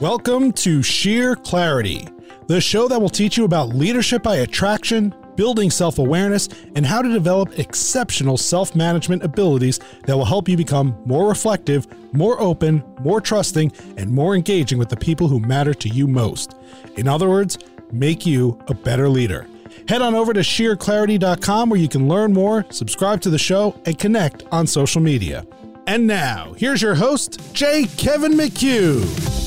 Welcome to Sheer Clarity, the show that will teach you about leadership by attraction, building self awareness, and how to develop exceptional self management abilities that will help you become more reflective, more open, more trusting, and more engaging with the people who matter to you most. In other words, make you a better leader. Head on over to sheerclarity.com where you can learn more, subscribe to the show, and connect on social media. And now, here's your host, J. Kevin McHugh.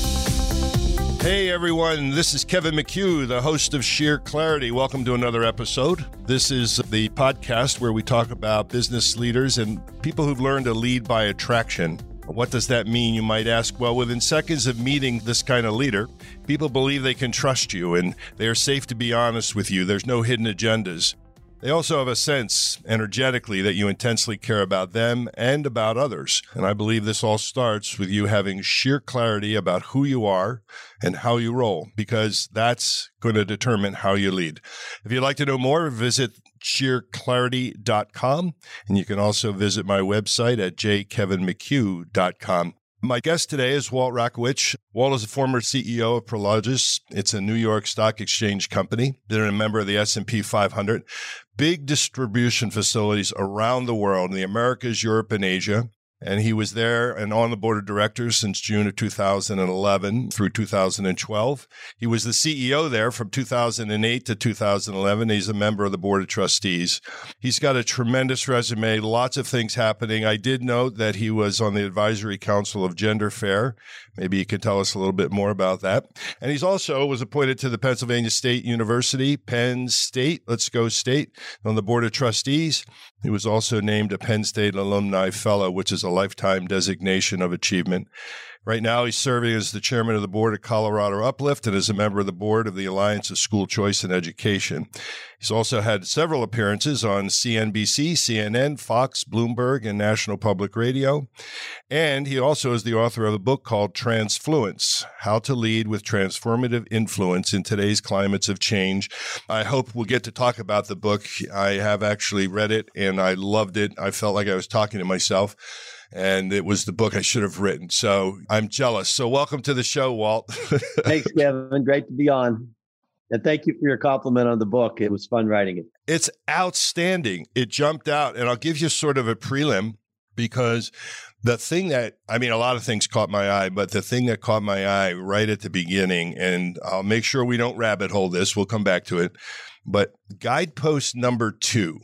Hey everyone, this is Kevin McHugh, the host of Sheer Clarity. Welcome to another episode. This is the podcast where we talk about business leaders and people who've learned to lead by attraction. What does that mean, you might ask? Well, within seconds of meeting this kind of leader, people believe they can trust you and they are safe to be honest with you. There's no hidden agendas. They also have a sense energetically that you intensely care about them and about others. And I believe this all starts with you having sheer clarity about who you are and how you roll, because that's going to determine how you lead. If you'd like to know more, visit sheerclarity.com. And you can also visit my website at jkevinmchugh.com. My guest today is Walt Rakowich. Walt is a former CEO of Prologis. It's a New York Stock Exchange company. They're a member of the S&P 500. Big distribution facilities around the world in the Americas, Europe, and Asia. And he was there and on the board of directors since June of 2011 through 2012. He was the CEO there from 2008 to 2011. He's a member of the board of trustees. He's got a tremendous resume, lots of things happening. I did note that he was on the advisory council of Gender Fair. Maybe you could tell us a little bit more about that. And he's also was appointed to the Pennsylvania State University, Penn State, let's go state, on the board of trustees. He was also named a Penn State Alumni Fellow, which is a lifetime designation of achievement. Right now, he's serving as the chairman of the board of Colorado Uplift and is a member of the board of the Alliance of School Choice and Education. He's also had several appearances on CNBC, CNN, Fox, Bloomberg, and National Public Radio. And he also is the author of a book called Transfluence How to Lead with Transformative Influence in Today's Climates of Change. I hope we'll get to talk about the book. I have actually read it and I loved it. I felt like I was talking to myself and it was the book I should have written. So I'm jealous. So welcome to the show, Walt. Thanks, Kevin. Great to be on. And thank you for your compliment on the book. It was fun writing it. It's outstanding. It jumped out. And I'll give you sort of a prelim because the thing that, I mean, a lot of things caught my eye, but the thing that caught my eye right at the beginning, and I'll make sure we don't rabbit hole this, we'll come back to it. But guidepost number two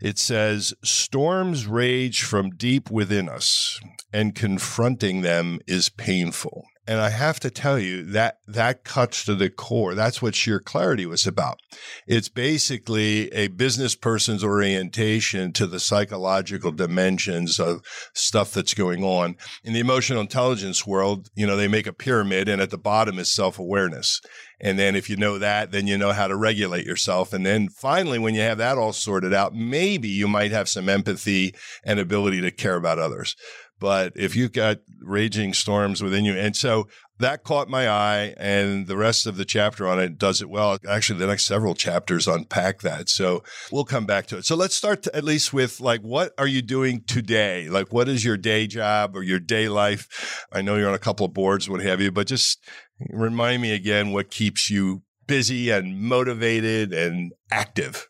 it says, Storms rage from deep within us, and confronting them is painful. And I have to tell you that that cuts to the core. That's what sheer clarity was about. It's basically a business person's orientation to the psychological dimensions of stuff that's going on. In the emotional intelligence world, you know, they make a pyramid and at the bottom is self awareness. And then if you know that, then you know how to regulate yourself. And then finally, when you have that all sorted out, maybe you might have some empathy and ability to care about others. But if you've got raging storms within you, and so that caught my eye, and the rest of the chapter on it does it well. Actually, the next several chapters unpack that. So we'll come back to it. So let's start to, at least with like, what are you doing today? Like, what is your day job or your day life? I know you're on a couple of boards, what have you, but just remind me again what keeps you busy and motivated and active.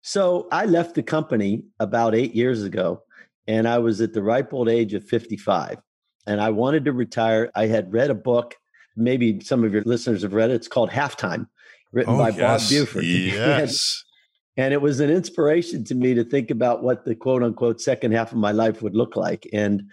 So I left the company about eight years ago and I was at the ripe old age of 55 and I wanted to retire. I had read a book, maybe some of your listeners have read it. It's called Halftime, written oh, by yes. Bob Buford. Yes. and it was an inspiration to me to think about what the quote unquote second half of my life would look like. And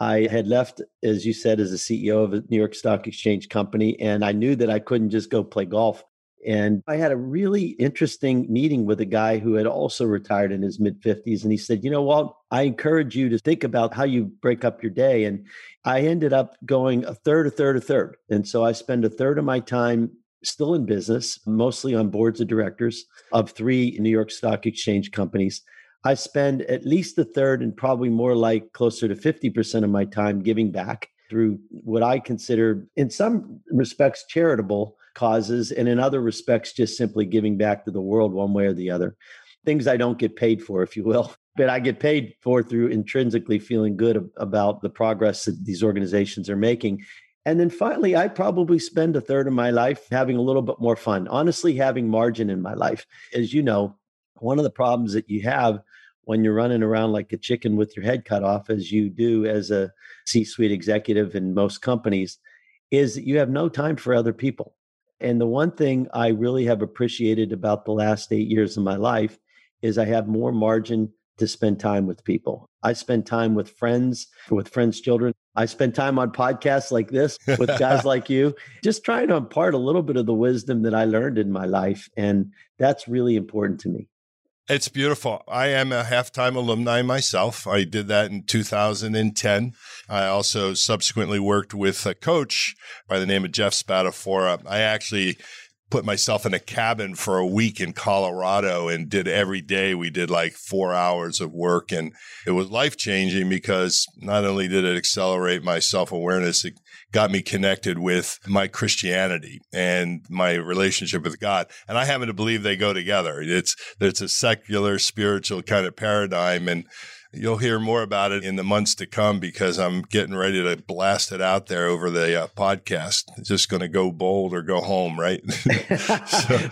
I had left, as you said, as a CEO of a New York Stock Exchange company, and I knew that I couldn't just go play golf and I had a really interesting meeting with a guy who had also retired in his mid 50s. And he said, You know, Walt, I encourage you to think about how you break up your day. And I ended up going a third, a third, a third. And so I spend a third of my time still in business, mostly on boards of directors of three New York Stock Exchange companies. I spend at least a third and probably more like closer to 50% of my time giving back through what I consider, in some respects, charitable causes, and in other respects, just simply giving back to the world one way or the other. Things I don't get paid for, if you will, but I get paid for through intrinsically feeling good about the progress that these organizations are making. And then finally, I probably spend a third of my life having a little bit more fun, honestly, having margin in my life. As you know, one of the problems that you have when you're running around like a chicken with your head cut off, as you do as a C suite executive in most companies, is that you have no time for other people. And the one thing I really have appreciated about the last eight years of my life is I have more margin to spend time with people. I spend time with friends, with friends' children. I spend time on podcasts like this with guys like you, just trying to impart a little bit of the wisdom that I learned in my life. And that's really important to me. It's beautiful. I am a halftime alumni myself. I did that in 2010. I also subsequently worked with a coach by the name of Jeff Spadafora. I actually put myself in a cabin for a week in Colorado and did every day. We did like four hours of work and it was life changing because not only did it accelerate my self awareness, it got me connected with my Christianity and my relationship with God. And I happen to believe they go together. It's, it's a secular spiritual kind of paradigm. And You'll hear more about it in the months to come because I'm getting ready to blast it out there over the uh, podcast. It's just going to go bold or go home, right? so.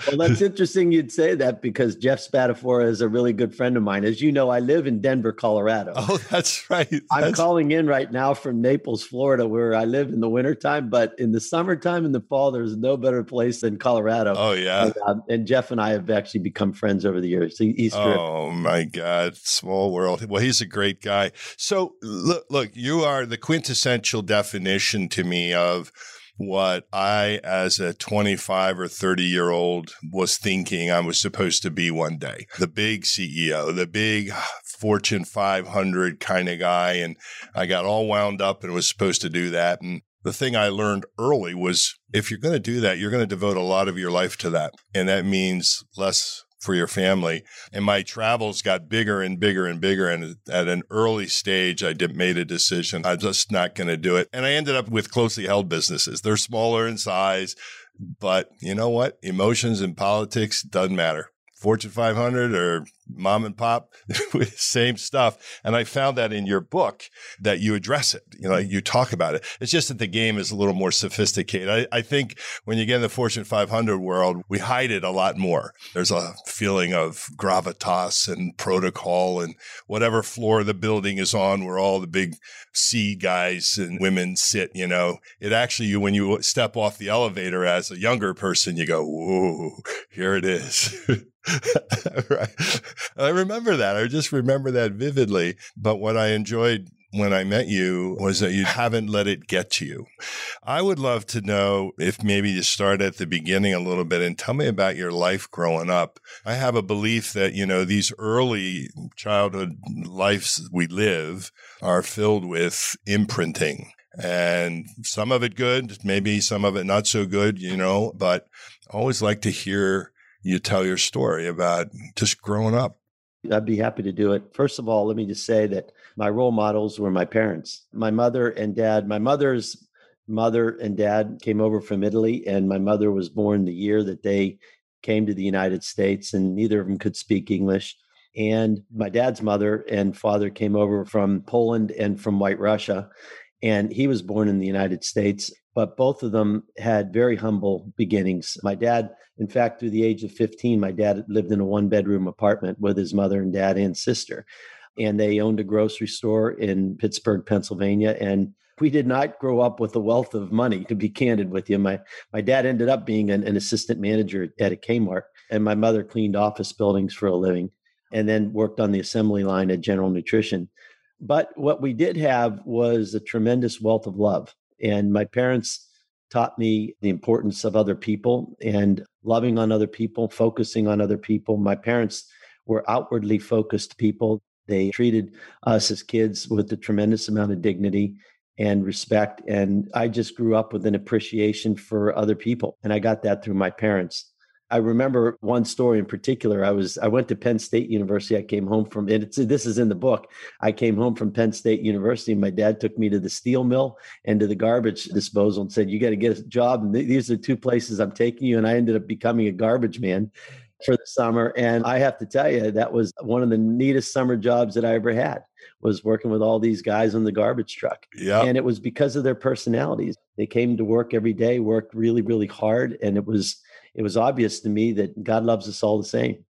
well, that's interesting you'd say that because Jeff Spadafora is a really good friend of mine. As you know, I live in Denver, Colorado. Oh, that's right. I'm calling in right now from Naples, Florida, where I live in the wintertime. But in the summertime and the fall, there's no better place than Colorado. Oh, yeah. And, um, and Jeff and I have actually become friends over the years. He's oh, my God. Small world. Well, he's a great guy. So look, look, you are the quintessential definition to me of what I, as a 25 or 30 year old, was thinking I was supposed to be one day. The big CEO, the big Fortune 500 kind of guy. And I got all wound up and was supposed to do that. And the thing I learned early was if you're going to do that, you're going to devote a lot of your life to that. And that means less for your family. And my travels got bigger and bigger and bigger. And at an early stage, I did, made a decision. I'm just not going to do it. And I ended up with closely held businesses. They're smaller in size, but you know what? Emotions and politics doesn't matter. Fortune 500 or mom and pop, same stuff. And I found that in your book that you address it. You know, you talk about it. It's just that the game is a little more sophisticated. I, I think when you get in the Fortune 500 world, we hide it a lot more. There's a feeling of gravitas and protocol and whatever floor the building is on where all the big C guys and women sit, you know, it actually, when you step off the elevator as a younger person, you go, whoa, here it is. right. I remember that. I just remember that vividly. But what I enjoyed when I met you was that you haven't let it get to you. I would love to know if maybe you start at the beginning a little bit and tell me about your life growing up. I have a belief that, you know, these early childhood lives we live are filled with imprinting and some of it good, maybe some of it not so good, you know, but always like to hear you tell your story about just growing up. I'd be happy to do it. First of all, let me just say that my role models were my parents, my mother and dad. My mother's mother and dad came over from Italy, and my mother was born the year that they came to the United States, and neither of them could speak English. And my dad's mother and father came over from Poland and from White Russia, and he was born in the United States but both of them had very humble beginnings. My dad, in fact, through the age of 15, my dad lived in a one bedroom apartment with his mother and dad and sister. And they owned a grocery store in Pittsburgh, Pennsylvania. And we did not grow up with a wealth of money, to be candid with you. My, my dad ended up being an, an assistant manager at a Kmart, and my mother cleaned office buildings for a living and then worked on the assembly line at General Nutrition. But what we did have was a tremendous wealth of love and my parents taught me the importance of other people and loving on other people, focusing on other people. My parents were outwardly focused people. They treated us as kids with a tremendous amount of dignity and respect. And I just grew up with an appreciation for other people. And I got that through my parents. I remember one story in particular. I was I went to Penn State University. I came home from and it's this is in the book. I came home from Penn State University. and My dad took me to the steel mill and to the garbage disposal and said, "You got to get a job." And th- these are two places I'm taking you. And I ended up becoming a garbage man. for the summer. And I have to tell you, that was one of the neatest summer jobs that I ever had was working with all these guys on the garbage truck. Yeah. And it was because of their personalities. They came to work every day, worked really, really hard. And it was it was obvious to me that God loves us all the same.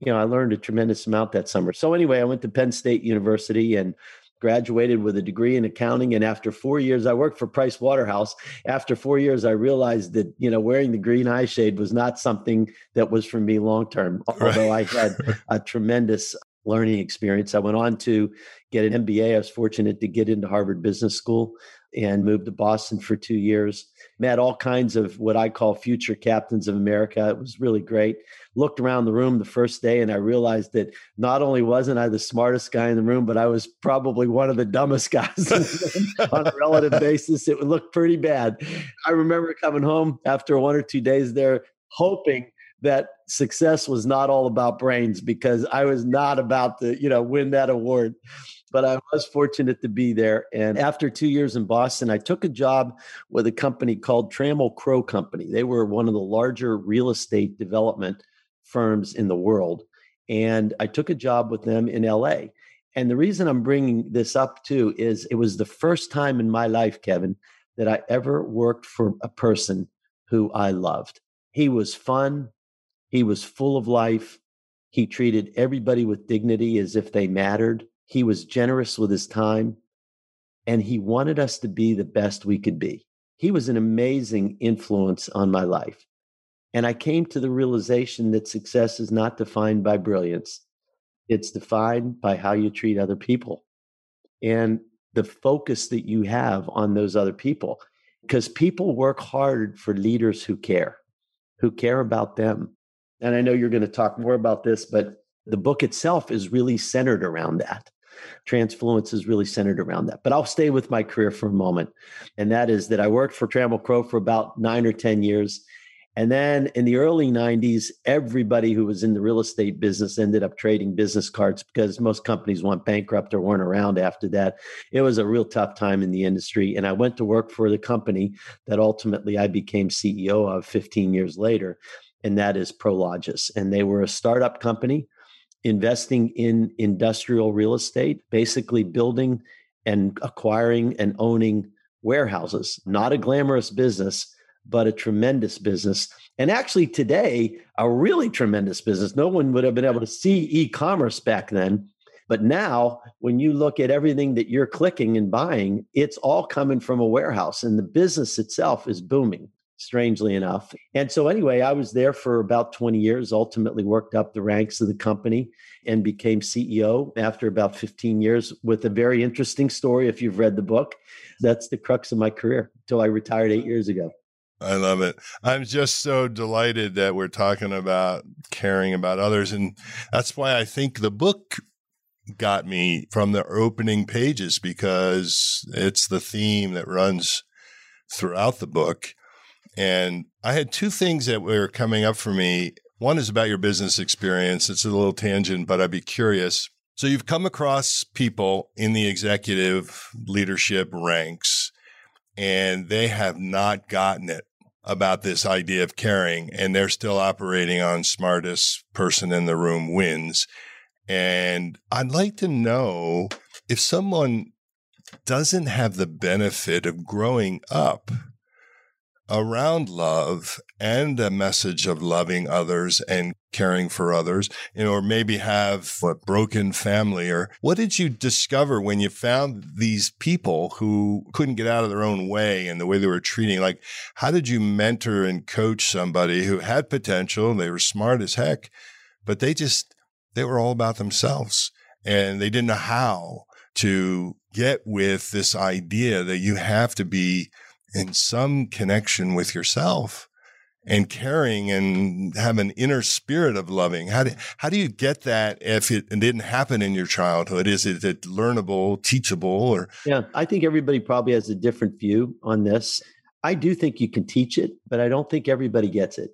You know, I learned a tremendous amount that summer. So anyway, I went to Penn State University and graduated with a degree in accounting. And after 4 years I worked for Price Waterhouse. After 4 years I realized that you know wearing the green eye shade was not something that was for me long term although I had a tremendous learning experience. I went on to get an MBA I was fortunate to get into Harvard Business School and moved to Boston for 2 years met all kinds of what I call future captains of America. It was really great. Looked around the room the first day and I realized that not only wasn't I the smartest guy in the room, but I was probably one of the dumbest guys on a relative basis. It would look pretty bad. I remember coming home after one or two days there, hoping that success was not all about brains because I was not about to, you know, win that award but I was fortunate to be there. And after two years in Boston, I took a job with a company called Trammell Crow Company. They were one of the larger real estate development firms in the world. And I took a job with them in LA. And the reason I'm bringing this up too is it was the first time in my life, Kevin, that I ever worked for a person who I loved. He was fun, he was full of life. He treated everybody with dignity as if they mattered. He was generous with his time and he wanted us to be the best we could be. He was an amazing influence on my life. And I came to the realization that success is not defined by brilliance, it's defined by how you treat other people and the focus that you have on those other people. Because people work hard for leaders who care, who care about them. And I know you're going to talk more about this, but the book itself is really centered around that. Transfluence is really centered around that. But I'll stay with my career for a moment. And that is that I worked for Trammell Crow for about nine or 10 years. And then in the early 90s, everybody who was in the real estate business ended up trading business cards because most companies went bankrupt or weren't around after that. It was a real tough time in the industry. And I went to work for the company that ultimately I became CEO of 15 years later, and that is Prologis. And they were a startup company investing in industrial real estate, basically building and acquiring and owning warehouses. Not a glamorous business, but a tremendous business. And actually, today, a really tremendous business. No one would have been able to see e commerce back then. But now, when you look at everything that you're clicking and buying, it's all coming from a warehouse, and the business itself is booming strangely enough. And so, anyway, I was there for about 20 years, ultimately worked up the ranks of the company and became CEO after about 15 years with a very interesting story. If you've read the book, that's the crux of my career until I retired eight years ago. I love it. I'm just so delighted that we're talking about caring about others. And that's why I think the book got me from the opening pages because it's the theme that runs throughout the book. And I had two things that were coming up for me. One is about your business experience. It's a little tangent, but I'd be curious. So you've come across people in the executive leadership ranks and they have not gotten it about this idea of caring and they're still operating on smartest person in the room wins. And I'd like to know if someone doesn't have the benefit of growing up around love and a message of loving others and caring for others, you know, or maybe have a broken family or what did you discover when you found these people who couldn't get out of their own way and the way they were treating? Like, how did you mentor and coach somebody who had potential? They were smart as heck, but they just, they were all about themselves and they didn't know how to get with this idea that you have to be in some connection with yourself and caring and have an inner spirit of loving. How do, how do you get that if it didn't happen in your childhood? Is it learnable, teachable or? Yeah, I think everybody probably has a different view on this. I do think you can teach it, but I don't think everybody gets it.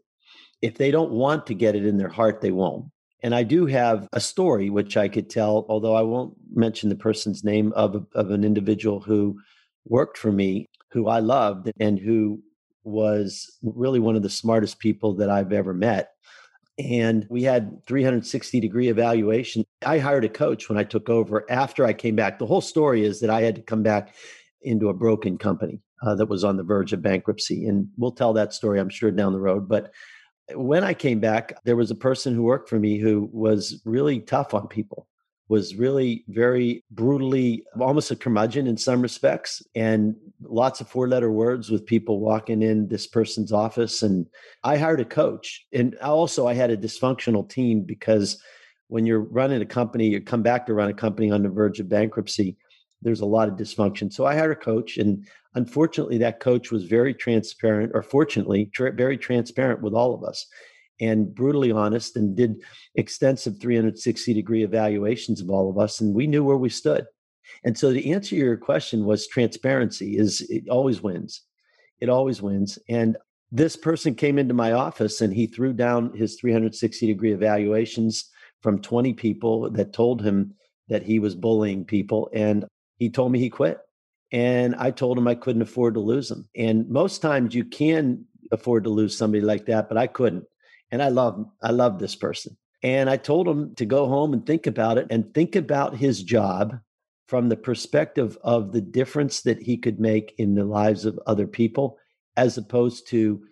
If they don't want to get it in their heart, they won't. And I do have a story which I could tell, although I won't mention the person's name of, of an individual who worked for me who I loved and who was really one of the smartest people that I've ever met. and we had 360 degree evaluation. I hired a coach when I took over after I came back. The whole story is that I had to come back into a broken company uh, that was on the verge of bankruptcy. And we'll tell that story, I'm sure, down the road. But when I came back, there was a person who worked for me who was really tough on people, was really very brutally, almost a curmudgeon in some respects, and lots of four letter words with people walking in this person's office. And I hired a coach. And also, I had a dysfunctional team because when you're running a company, you come back to run a company on the verge of bankruptcy there's a lot of dysfunction. So I hired a coach, and unfortunately, that coach was very transparent, or fortunately, tra- very transparent with all of us and brutally honest and did extensive 360 degree evaluations of all of us. And we knew where we stood. And so the answer to your question was transparency is it always wins. It always wins. And this person came into my office and he threw down his 360 degree evaluations from 20 people that told him that he was bullying people. And he told me he quit. And I told him I couldn't afford to lose him. And most times you can afford to lose somebody like that, but I couldn't. And I love I love this person. And I told him to go home and think about it and think about his job from the perspective of the difference that he could make in the lives of other people as opposed to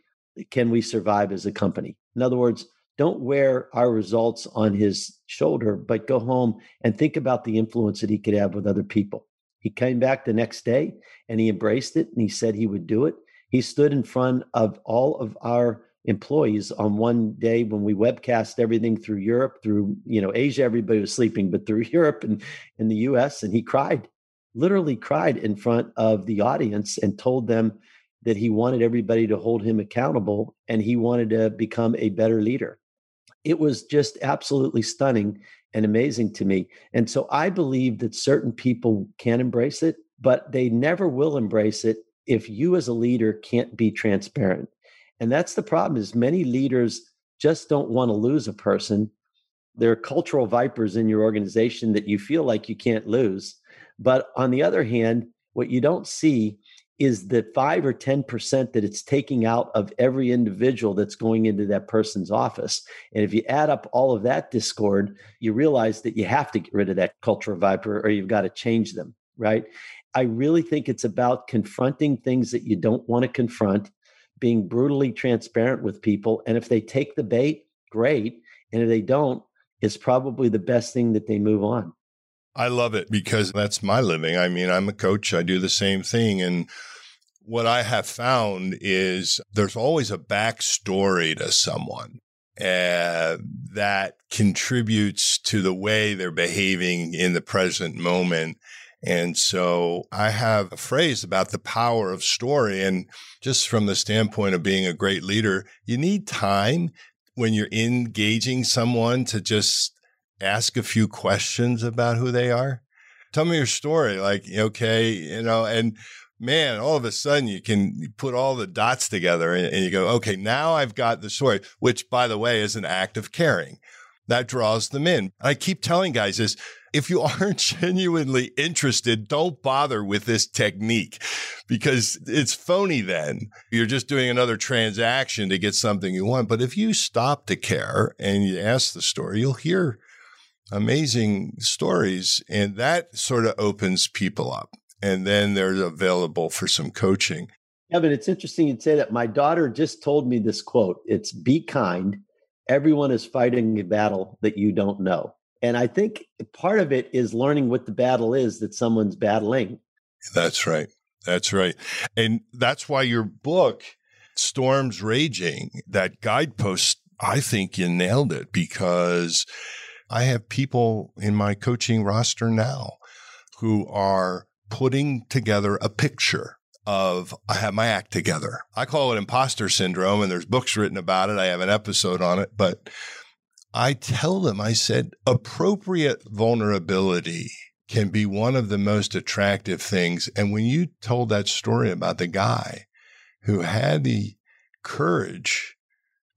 can we survive as a company. In other words, don't wear our results on his shoulder, but go home and think about the influence that he could have with other people. He came back the next day and he embraced it and he said he would do it. He stood in front of all of our employees on one day when we webcast everything through Europe, through you know Asia, everybody was sleeping, but through Europe and in the US, and he cried, literally cried in front of the audience and told them that he wanted everybody to hold him accountable and he wanted to become a better leader. It was just absolutely stunning and amazing to me. And so I believe that certain people can embrace it, but they never will embrace it if you as a leader can't be transparent. And that's the problem is many leaders just don't want to lose a person. There are cultural vipers in your organization that you feel like you can't lose. But on the other hand, what you don't see is the five or 10% that it's taking out of every individual that's going into that person's office. And if you add up all of that discord, you realize that you have to get rid of that cultural viper or you've got to change them, right? I really think it's about confronting things that you don't want to confront, being brutally transparent with people. And if they take the bait, great. And if they don't, it's probably the best thing that they move on. I love it because that's my living. I mean, I'm a coach, I do the same thing. And what I have found is there's always a backstory to someone uh, that contributes to the way they're behaving in the present moment. And so I have a phrase about the power of story. And just from the standpoint of being a great leader, you need time when you're engaging someone to just ask a few questions about who they are. Tell me your story. Like, okay, you know, and man, all of a sudden you can put all the dots together and, and, you go, okay, now I've got the story, which by the way is an act of caring. That draws them in. I keep telling guys this. If you aren't genuinely interested, don't bother with this technique because it's phony then. You're just doing another transaction to get something you want. But if you stop to care and you ask the story, you'll hear amazing stories and that sort of opens people up and then they're available for some coaching. Evan, it's interesting you'd say that. My daughter just told me this quote. It's be kind. Everyone is fighting a battle that you don't know. And I think part of it is learning what the battle is that someone's battling. That's right. That's right. And that's why your book, Storms Raging, that guidepost, I think you nailed it because I have people in my coaching roster now who are putting together a picture of I have my act together. I call it imposter syndrome, and there's books written about it. I have an episode on it, but I tell them, I said, appropriate vulnerability can be one of the most attractive things. And when you told that story about the guy who had the courage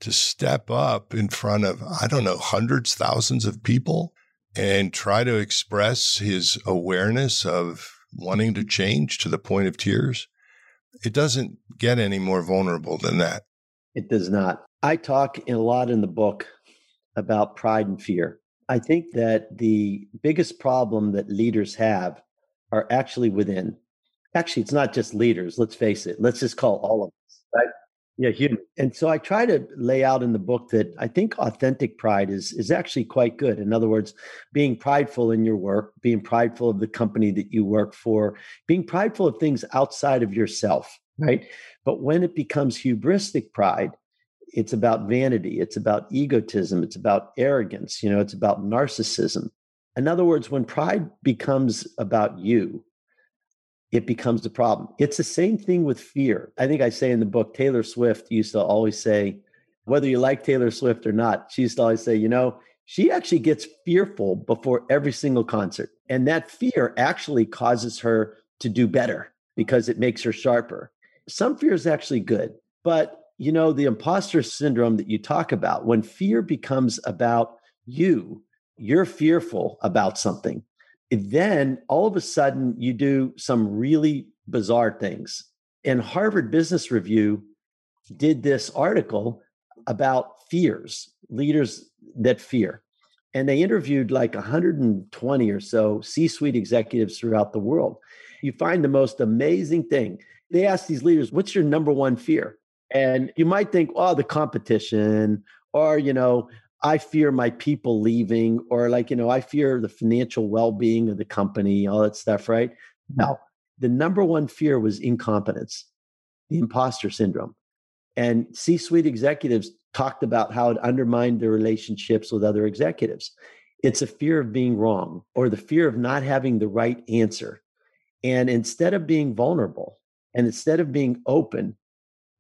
to step up in front of, I don't know, hundreds, thousands of people and try to express his awareness of wanting to change to the point of tears, it doesn't get any more vulnerable than that. It does not. I talk a lot in the book about pride and fear. I think that the biggest problem that leaders have are actually within. Actually, it's not just leaders. Let's face it. Let's just call all of us, right? Yeah, human. And so I try to lay out in the book that I think authentic pride is is actually quite good. In other words, being prideful in your work, being prideful of the company that you work for, being prideful of things outside of yourself, right? But when it becomes hubristic pride, it's about vanity, it's about egotism, it's about arrogance, you know, it's about narcissism. In other words, when pride becomes about you, it becomes a problem. It's the same thing with fear. I think I say in the book, Taylor Swift used to always say, whether you like Taylor Swift or not, she used to always say, you know, she actually gets fearful before every single concert. And that fear actually causes her to do better because it makes her sharper. Some fear is actually good, but you know, the imposter syndrome that you talk about, when fear becomes about you, you're fearful about something. Then all of a sudden you do some really bizarre things. And Harvard Business Review did this article about fears, leaders that fear. And they interviewed like 120 or so C suite executives throughout the world. You find the most amazing thing. They asked these leaders, What's your number one fear? And you might think, oh, the competition, or, you know, I fear my people leaving, or like, you know, I fear the financial well being of the company, all that stuff, right? No, mm-hmm. the number one fear was incompetence, the imposter syndrome. And C suite executives talked about how it undermined their relationships with other executives. It's a fear of being wrong or the fear of not having the right answer. And instead of being vulnerable and instead of being open,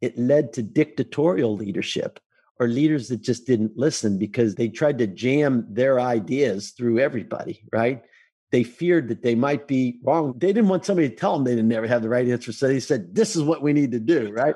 it led to dictatorial leadership or leaders that just didn't listen because they tried to jam their ideas through everybody, right? They feared that they might be wrong. They didn't want somebody to tell them they didn't never have the right answer. So they said, This is what we need to do, right?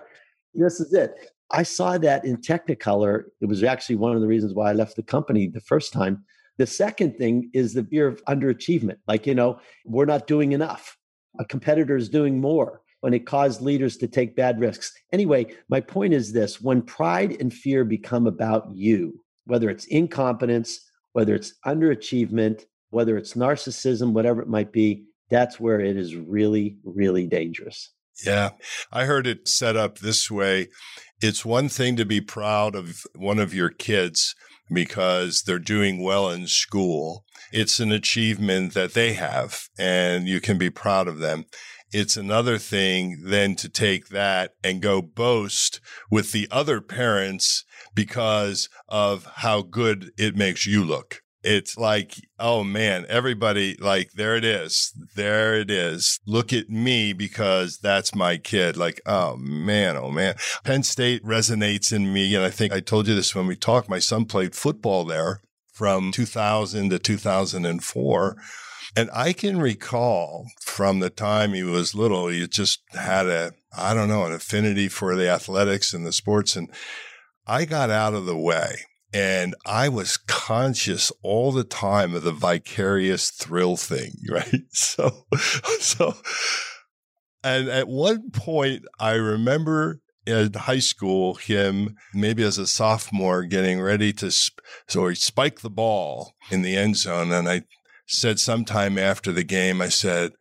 This is it. I saw that in Technicolor. It was actually one of the reasons why I left the company the first time. The second thing is the fear of underachievement. Like, you know, we're not doing enough. A competitor is doing more when it caused leaders to take bad risks. Anyway, my point is this when pride and fear become about you, whether it's incompetence, whether it's underachievement, whether it's narcissism, whatever it might be, that's where it is really, really dangerous. Yeah. I heard it set up this way. It's one thing to be proud of one of your kids because they're doing well in school. It's an achievement that they have and you can be proud of them. It's another thing then to take that and go boast with the other parents because of how good it makes you look. It's like, oh man, everybody, like, there it is. There it is. Look at me because that's my kid. Like, oh man, oh man. Penn State resonates in me. And I think I told you this when we talked. My son played football there from 2000 to 2004 and I can recall from the time he was little, he just had a, I don't know, an affinity for the athletics and the sports. And I got out of the way and I was conscious all the time of the vicarious thrill thing, right? So, so, and at one point, I remember in high school, him maybe as a sophomore getting ready to, so he spiked the ball in the end zone. And I said sometime after the game, I said,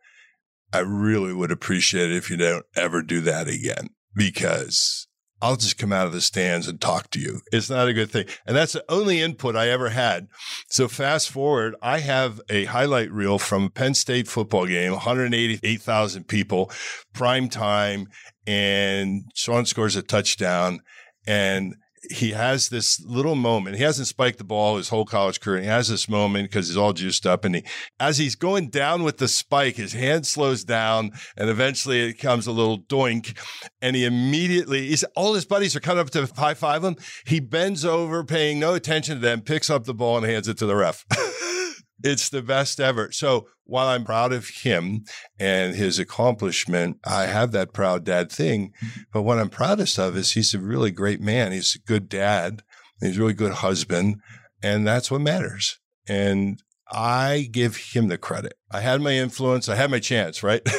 I really would appreciate it if you don't ever do that again because I'll just come out of the stands and talk to you. It's not a good thing. And that's the only input I ever had. So fast forward, I have a highlight reel from a Penn State football game, 188,000 people, prime time, and Sean scores a touchdown. And he has this little moment. He hasn't spiked the ball his whole college career. He has this moment because he's all juiced up. And he, as he's going down with the spike, his hand slows down and eventually it comes a little doink. And he immediately, he's, all his buddies are coming up to high five him. He bends over, paying no attention to them, picks up the ball and hands it to the ref. It's the best ever. So while I'm proud of him and his accomplishment, I have that proud dad thing. Mm-hmm. But what I'm proudest of is he's a really great man. He's a good dad. He's a really good husband. And that's what matters. And I give him the credit. I had my influence. I had my chance, right?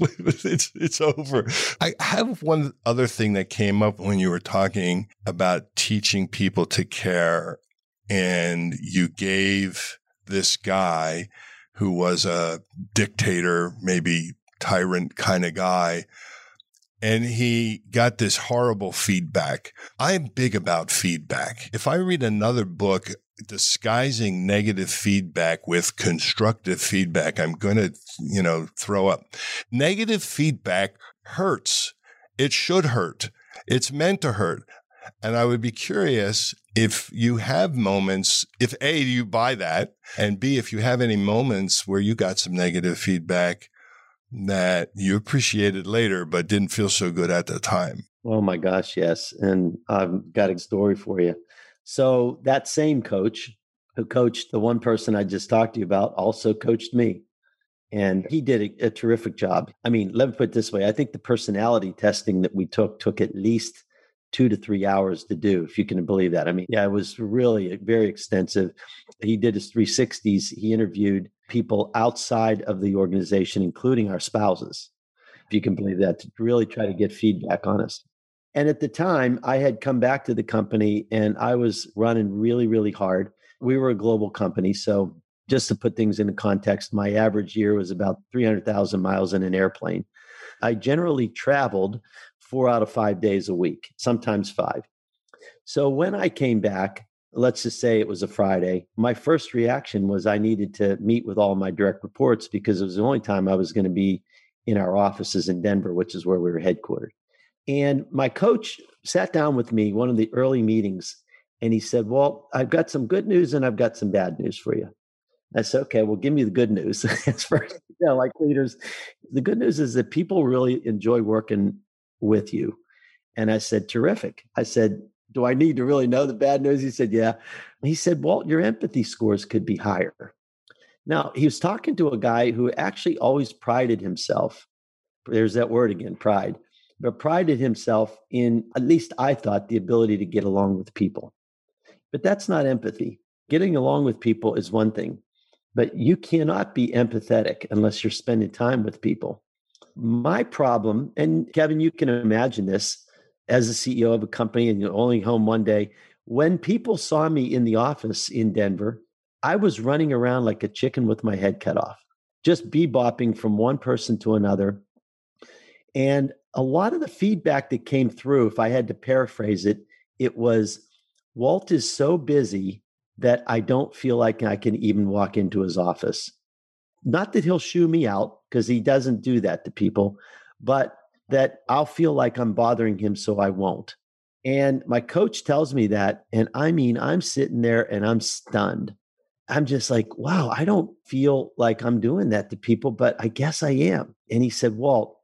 it's it's over. I have one other thing that came up when you were talking about teaching people to care and you gave this guy who was a dictator, maybe tyrant kind of guy, and he got this horrible feedback. I'm big about feedback. If I read another book disguising negative feedback with constructive feedback, I'm going to, you know, throw up. Negative feedback hurts. It should hurt. It's meant to hurt. And I would be curious if you have moments, if A, you buy that, and B, if you have any moments where you got some negative feedback that you appreciated later, but didn't feel so good at the time. Oh my gosh, yes. And I've got a story for you. So that same coach who coached the one person I just talked to you about also coached me. And he did a, a terrific job. I mean, let me put it this way I think the personality testing that we took took at least two to three hours to do, if you can believe that. I mean, yeah, it was really very extensive. He did his 360s. He interviewed people outside of the organization, including our spouses, if you can believe that, to really try to get feedback on us. And at the time, I had come back to the company and I was running really, really hard. We were a global company. So, just to put things into context, my average year was about 300,000 miles in an airplane. I generally traveled four out of five days a week, sometimes five. So when I came back, let's just say it was a Friday, my first reaction was I needed to meet with all my direct reports because it was the only time I was going to be in our offices in Denver, which is where we were headquartered. And my coach sat down with me one of the early meetings and he said, Well, I've got some good news and I've got some bad news for you. I said, okay, well, give me the good news. first, you know, like leaders, the good news is that people really enjoy working with you. And I said, terrific. I said, do I need to really know the bad news? He said, yeah. He said, Walt, your empathy scores could be higher. Now, he was talking to a guy who actually always prided himself. There's that word again, pride, but prided himself in, at least I thought, the ability to get along with people. But that's not empathy. Getting along with people is one thing, but you cannot be empathetic unless you're spending time with people. My problem, and Kevin, you can imagine this as a CEO of a company and you're only home one day. When people saw me in the office in Denver, I was running around like a chicken with my head cut off, just bebopping from one person to another. And a lot of the feedback that came through, if I had to paraphrase it, it was Walt is so busy that I don't feel like I can even walk into his office. Not that he'll shoo me out because he doesn't do that to people, but that I'll feel like I'm bothering him, so I won't. And my coach tells me that. And I mean, I'm sitting there and I'm stunned. I'm just like, wow, I don't feel like I'm doing that to people, but I guess I am. And he said, Walt,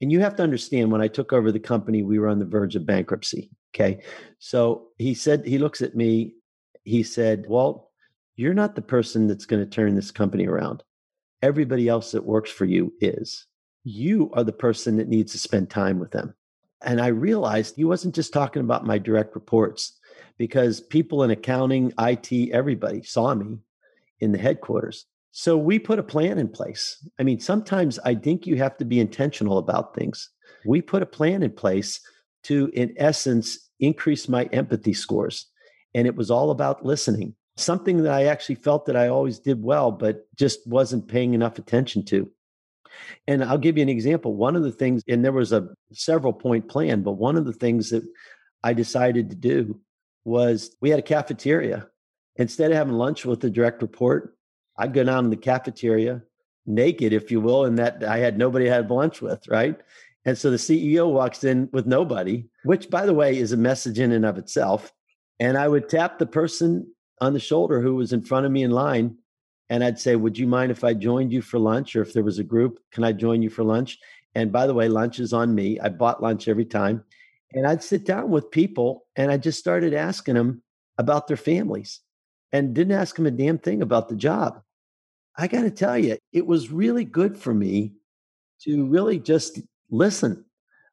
and you have to understand when I took over the company, we were on the verge of bankruptcy. Okay. So he said, he looks at me, he said, Walt, you're not the person that's going to turn this company around. Everybody else that works for you is. You are the person that needs to spend time with them. And I realized he wasn't just talking about my direct reports because people in accounting, IT, everybody saw me in the headquarters. So we put a plan in place. I mean, sometimes I think you have to be intentional about things. We put a plan in place to, in essence, increase my empathy scores. And it was all about listening, something that I actually felt that I always did well, but just wasn't paying enough attention to. And I'll give you an example. One of the things, and there was a several point plan, but one of the things that I decided to do was we had a cafeteria. Instead of having lunch with the direct report, I'd go down in the cafeteria naked, if you will, and that I had nobody I had lunch with, right? And so the CEO walks in with nobody, which by the way is a message in and of itself. And I would tap the person on the shoulder who was in front of me in line and I'd say, Would you mind if I joined you for lunch? Or if there was a group, can I join you for lunch? And by the way, lunch is on me. I bought lunch every time. And I'd sit down with people and I just started asking them about their families and didn't ask them a damn thing about the job. I got to tell you, it was really good for me to really just listen.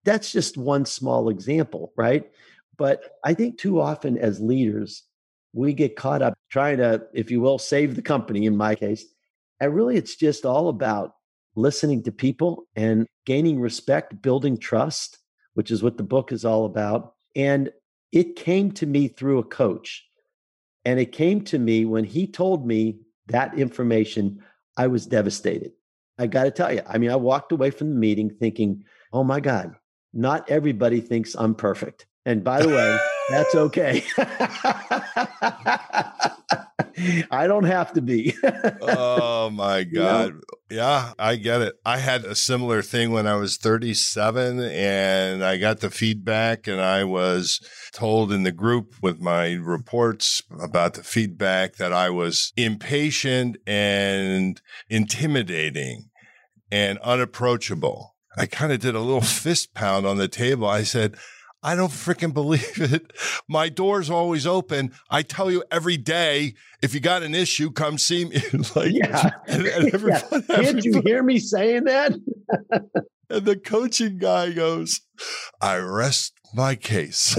That's just one small example, right? But I think too often as leaders, we get caught up trying to, if you will, save the company in my case. And really, it's just all about listening to people and gaining respect, building trust, which is what the book is all about. And it came to me through a coach. And it came to me when he told me that information, I was devastated. I got to tell you, I mean, I walked away from the meeting thinking, oh my God, not everybody thinks I'm perfect. And by the way, that's okay. I don't have to be. oh my God. Yeah, I get it. I had a similar thing when I was 37 and I got the feedback and I was told in the group with my reports about the feedback that I was impatient and intimidating and unapproachable. I kind of did a little fist pound on the table. I said, I don't freaking believe it. My door's always open. I tell you every day, if you got an issue, come see me. like, yeah. And, and yeah. Can't you hear me saying that? and the coaching guy goes, I rest my case.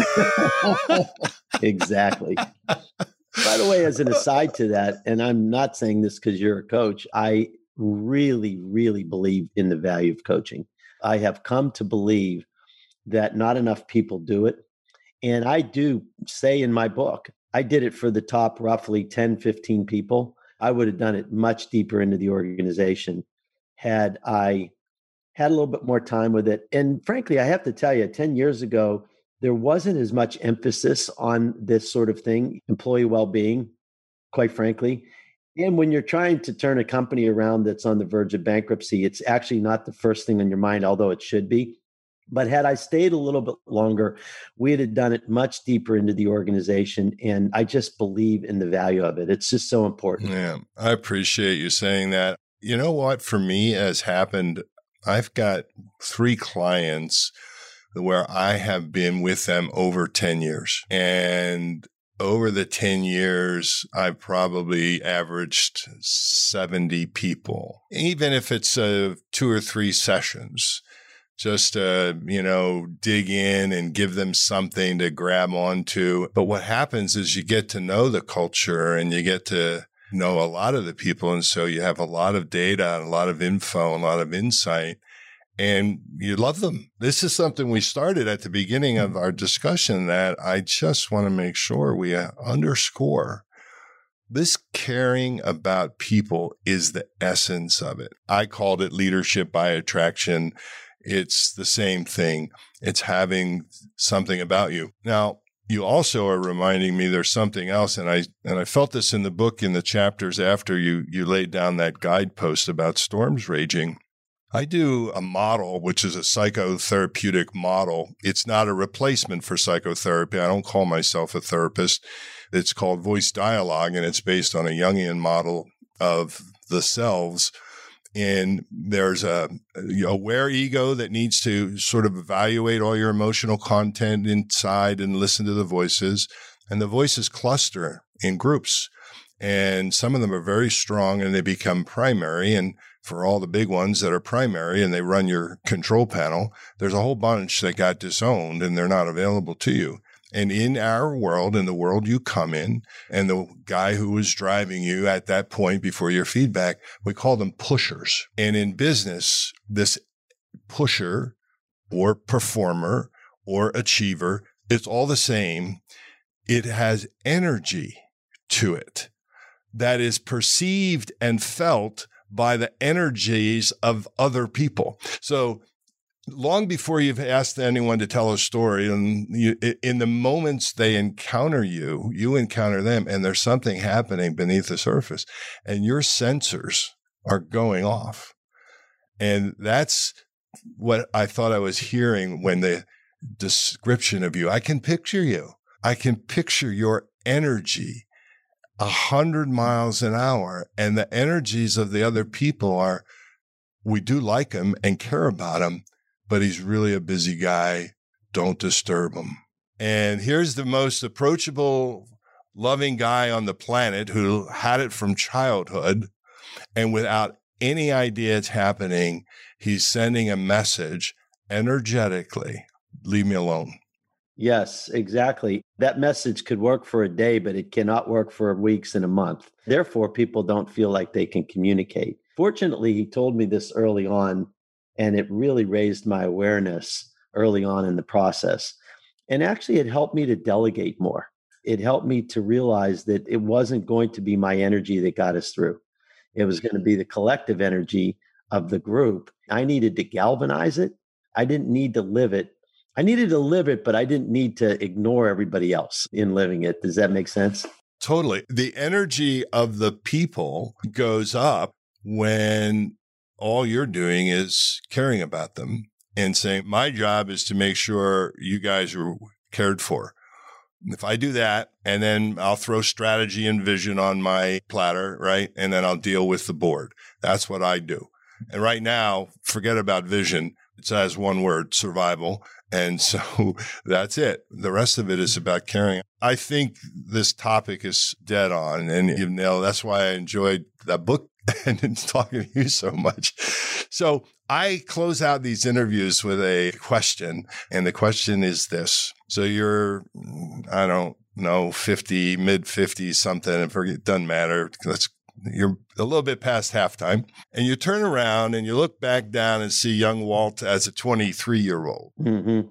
exactly. By the way, as an aside to that, and I'm not saying this because you're a coach, I really, really believe in the value of coaching. I have come to believe that not enough people do it. And I do say in my book, I did it for the top roughly 10, 15 people. I would have done it much deeper into the organization had I had a little bit more time with it. And frankly, I have to tell you, 10 years ago, there wasn't as much emphasis on this sort of thing, employee well being, quite frankly. And when you're trying to turn a company around that's on the verge of bankruptcy, it's actually not the first thing on your mind, although it should be. But had I stayed a little bit longer, we'd have done it much deeper into the organization. And I just believe in the value of it. It's just so important. Yeah, I appreciate you saying that. You know what, for me, has happened, I've got three clients where I have been with them over 10 years. And over the 10 years, I've probably averaged 70 people, even if it's uh, two or three sessions, just to, you know, dig in and give them something to grab onto. But what happens is you get to know the culture and you get to know a lot of the people. And so you have a lot of data and a lot of info, and a lot of insight and you love them. This is something we started at the beginning of our discussion that I just want to make sure we uh, underscore. This caring about people is the essence of it. I called it leadership by attraction. It's the same thing. It's having something about you. Now, you also are reminding me there's something else and I and I felt this in the book in the chapters after you you laid down that guidepost about storms raging I do a model, which is a psychotherapeutic model. It's not a replacement for psychotherapy. I don't call myself a therapist. It's called voice dialogue, and it's based on a Jungian model of the selves. And there's a, a aware ego that needs to sort of evaluate all your emotional content inside and listen to the voices. And the voices cluster in groups. And some of them are very strong and they become primary. And for all the big ones that are primary and they run your control panel, there's a whole bunch that got disowned and they're not available to you. And in our world, in the world you come in, and the guy who was driving you at that point before your feedback, we call them pushers. And in business, this pusher or performer or achiever, it's all the same. It has energy to it that is perceived and felt by the energies of other people. So long before you've asked anyone to tell a story and you, in the moments they encounter you, you encounter them and there's something happening beneath the surface and your sensors are going off. And that's what I thought I was hearing when the description of you, I can picture you. I can picture your energy a hundred miles an hour and the energies of the other people are, we do like them and care about him, but he's really a busy guy. Don't disturb him. And here's the most approachable, loving guy on the planet who had it from childhood. And without any idea it's happening, he's sending a message energetically leave me alone. Yes, exactly. That message could work for a day, but it cannot work for weeks and a month. Therefore, people don't feel like they can communicate. Fortunately, he told me this early on, and it really raised my awareness early on in the process. And actually, it helped me to delegate more. it helped me to realize that it wasn't going to be my energy that got us through. It was going to mm-hmm. be the collective energy of the group. I needed to galvanize it. I didn't need to live it. I needed to live it, but I didn't need to ignore everybody else in living it. Does that make sense? Totally. The energy of the people goes up when all you're doing is caring about them and saying, My job is to make sure you guys are cared for. If I do that, and then I'll throw strategy and vision on my platter, right? And then I'll deal with the board. That's what I do. And right now, forget about vision. It says one word, survival. And so that's it. The rest of it is about caring. I think this topic is dead on and you know, that's why I enjoyed that book and talking to you so much. So I close out these interviews with a question. And the question is this. So you're, I don't know, 50, mid 50s, something. It doesn't matter. Let's you're a little bit past halftime, and you turn around and you look back down and see young Walt as a 23 year old. Mm-hmm.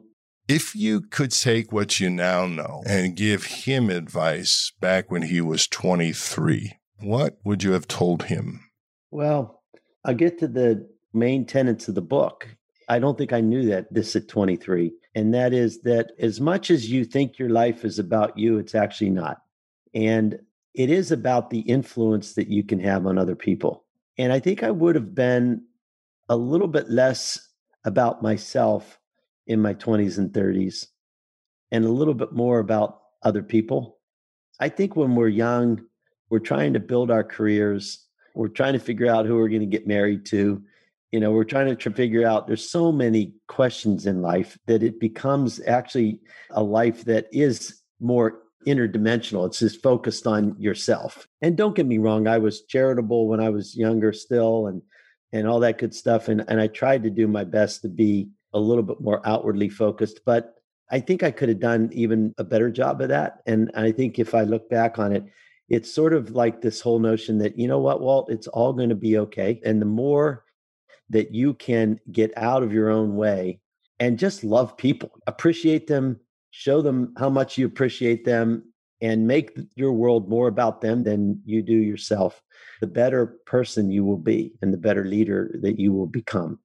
If you could take what you now know and give him advice back when he was 23, what would you have told him? Well, I'll get to the main tenets of the book. I don't think I knew that this at 23. And that is that as much as you think your life is about you, it's actually not. And it is about the influence that you can have on other people. And I think I would have been a little bit less about myself in my 20s and 30s and a little bit more about other people. I think when we're young, we're trying to build our careers, we're trying to figure out who we're going to get married to. You know, we're trying to figure out there's so many questions in life that it becomes actually a life that is more interdimensional. It's just focused on yourself. And don't get me wrong, I was charitable when I was younger still and and all that good stuff. And and I tried to do my best to be a little bit more outwardly focused, but I think I could have done even a better job of that. And I think if I look back on it, it's sort of like this whole notion that, you know what, Walt, it's all going to be okay. And the more that you can get out of your own way and just love people, appreciate them, show them how much you appreciate them and make your world more about them than you do yourself, the better person you will be and the better leader that you will become.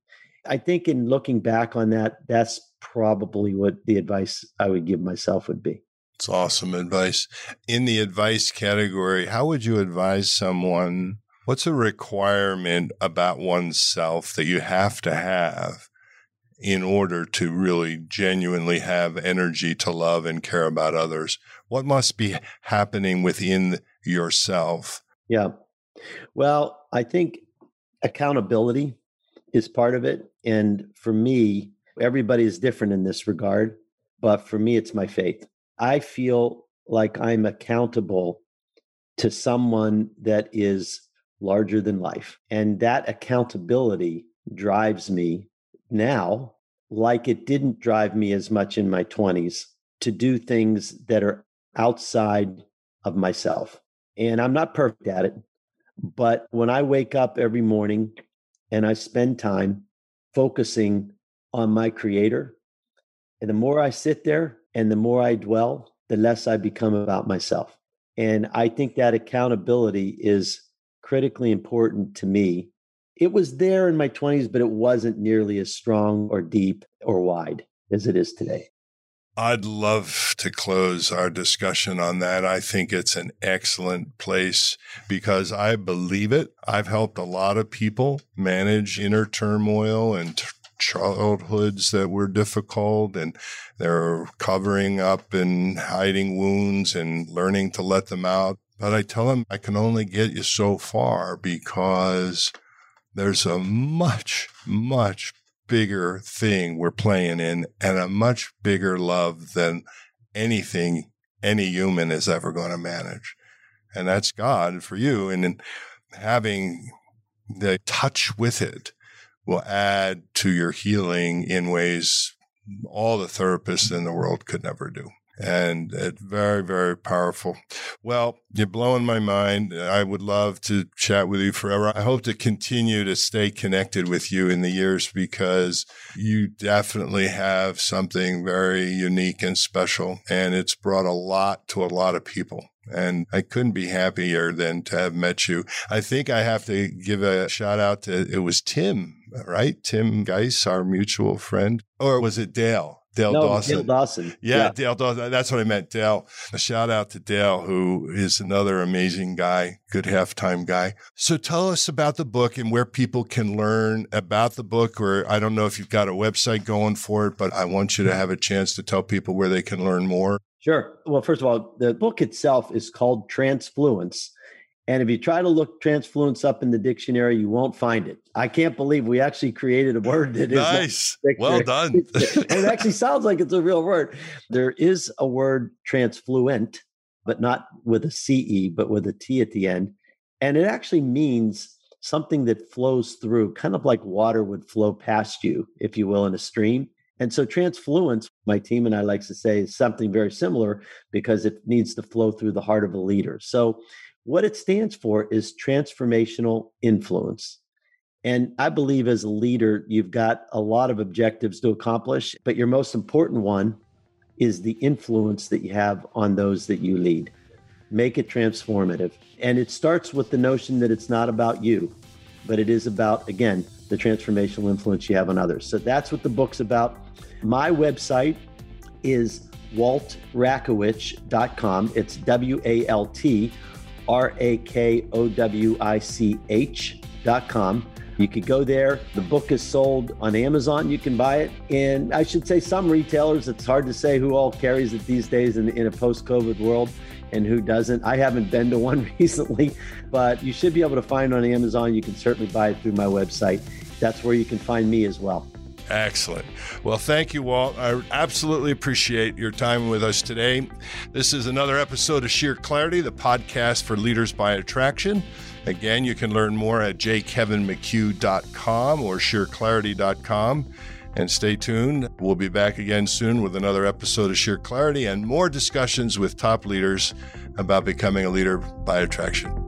I think in looking back on that, that's probably what the advice I would give myself would be. It's awesome advice. In the advice category, how would you advise someone? What's a requirement about oneself that you have to have in order to really genuinely have energy to love and care about others? What must be happening within yourself? Yeah. Well, I think accountability is part of it. And for me, everybody is different in this regard. But for me, it's my faith. I feel like I'm accountable to someone that is larger than life. And that accountability drives me now, like it didn't drive me as much in my 20s, to do things that are outside of myself. And I'm not perfect at it. But when I wake up every morning and I spend time focusing on my creator, and the more I sit there and the more I dwell, the less I become about myself. And I think that accountability is critically important to me it was there in my 20s, but it wasn't nearly as strong or deep or wide as it is today. I'd love to close our discussion on that. I think it's an excellent place because I believe it. I've helped a lot of people manage inner turmoil and t- childhoods that were difficult and they're covering up and hiding wounds and learning to let them out. But I tell them I can only get you so far because there's a much, much bigger thing we're playing in and a much bigger love than anything any human is ever going to manage. And that's God for you. And in having the touch with it will add to your healing in ways all the therapists in the world could never do. and it's very, very powerful. Well, you're blowing my mind. I would love to chat with you forever. I hope to continue to stay connected with you in the years because you definitely have something very unique and special, and it's brought a lot to a lot of people. And I couldn't be happier than to have met you. I think I have to give a shout out to it was Tim, right? Tim Geis, our mutual friend, or was it Dale? Dale no, Dawson. Dale Dawson. Yeah, yeah, Dale Dawson. That's what I meant. Dale. A shout out to Dale, who is another amazing guy, good halftime guy. So tell us about the book and where people can learn about the book. Or I don't know if you've got a website going for it, but I want you to have a chance to tell people where they can learn more. Sure. Well, first of all, the book itself is called Transfluence. And if you try to look transfluence up in the dictionary, you won't find it. I can't believe we actually created a word that is nice. Well done. it actually sounds like it's a real word. There is a word transfluent, but not with a CE, but with a T at the end. And it actually means something that flows through, kind of like water would flow past you, if you will, in a stream. And so transfluence, my team and I like to say, is something very similar because it needs to flow through the heart of a leader. So what it stands for is transformational influence. And I believe as a leader, you've got a lot of objectives to accomplish, but your most important one is the influence that you have on those that you lead. Make it transformative. And it starts with the notion that it's not about you, but it is about, again, the transformational influence you have on others. So that's what the book's about. My website is waltrakowich.com. It's W A L T R A K O W I C H dot com. You could go there. The book is sold on Amazon. You can buy it. And I should say, some retailers, it's hard to say who all carries it these days in, in a post COVID world and who doesn't. I haven't been to one recently, but you should be able to find it on Amazon. You can certainly buy it through my website. That's where you can find me as well. Excellent. Well, thank you, Walt. I absolutely appreciate your time with us today. This is another episode of Sheer Clarity, the podcast for leaders by attraction. Again, you can learn more at jkevinmchugh.com or sheerclarity.com. And stay tuned. We'll be back again soon with another episode of Sheer Clarity and more discussions with top leaders about becoming a leader by attraction.